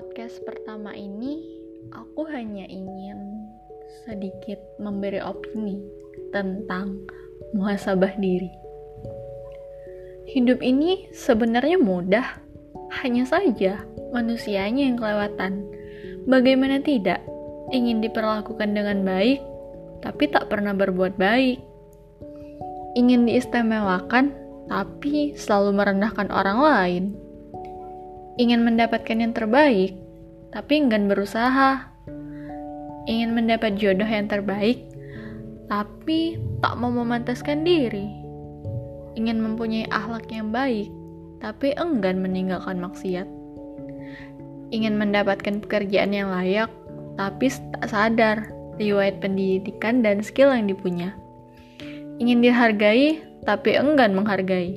podcast pertama ini, aku hanya ingin sedikit memberi opini tentang muhasabah diri. Hidup ini sebenarnya mudah, hanya saja manusianya yang kelewatan. Bagaimana tidak ingin diperlakukan dengan baik, tapi tak pernah berbuat baik. Ingin diistimewakan, tapi selalu merendahkan orang lain ingin mendapatkan yang terbaik, tapi enggan berusaha. Ingin mendapat jodoh yang terbaik, tapi tak mau memantaskan diri. Ingin mempunyai akhlak yang baik, tapi enggan meninggalkan maksiat. Ingin mendapatkan pekerjaan yang layak, tapi tak sadar riwayat pendidikan dan skill yang dipunya. Ingin dihargai, tapi enggan menghargai.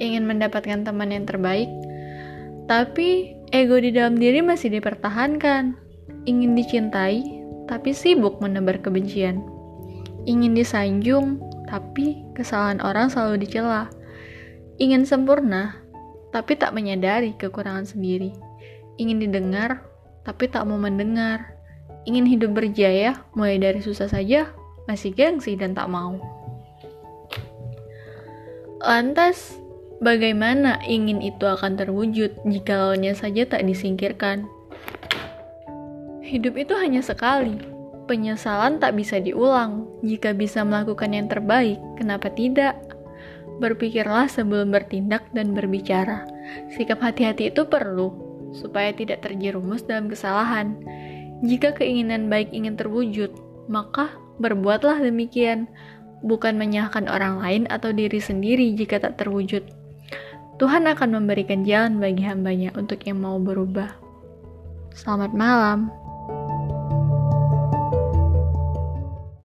Ingin mendapatkan teman yang terbaik, tapi ego di dalam diri masih dipertahankan. Ingin dicintai, tapi sibuk menebar kebencian. Ingin disanjung, tapi kesalahan orang selalu dicela. Ingin sempurna, tapi tak menyadari kekurangan sendiri. Ingin didengar, tapi tak mau mendengar. Ingin hidup berjaya, mulai dari susah saja, masih gengsi dan tak mau. Lantas, Bagaimana ingin itu akan terwujud jika lawannya saja tak disingkirkan? Hidup itu hanya sekali. Penyesalan tak bisa diulang. Jika bisa melakukan yang terbaik, kenapa tidak? Berpikirlah sebelum bertindak dan berbicara. Sikap hati-hati itu perlu supaya tidak terjerumus dalam kesalahan. Jika keinginan baik ingin terwujud, maka berbuatlah demikian, bukan menyalahkan orang lain atau diri sendiri jika tak terwujud. Tuhan akan memberikan jalan bagi hambanya untuk yang mau berubah. Selamat malam.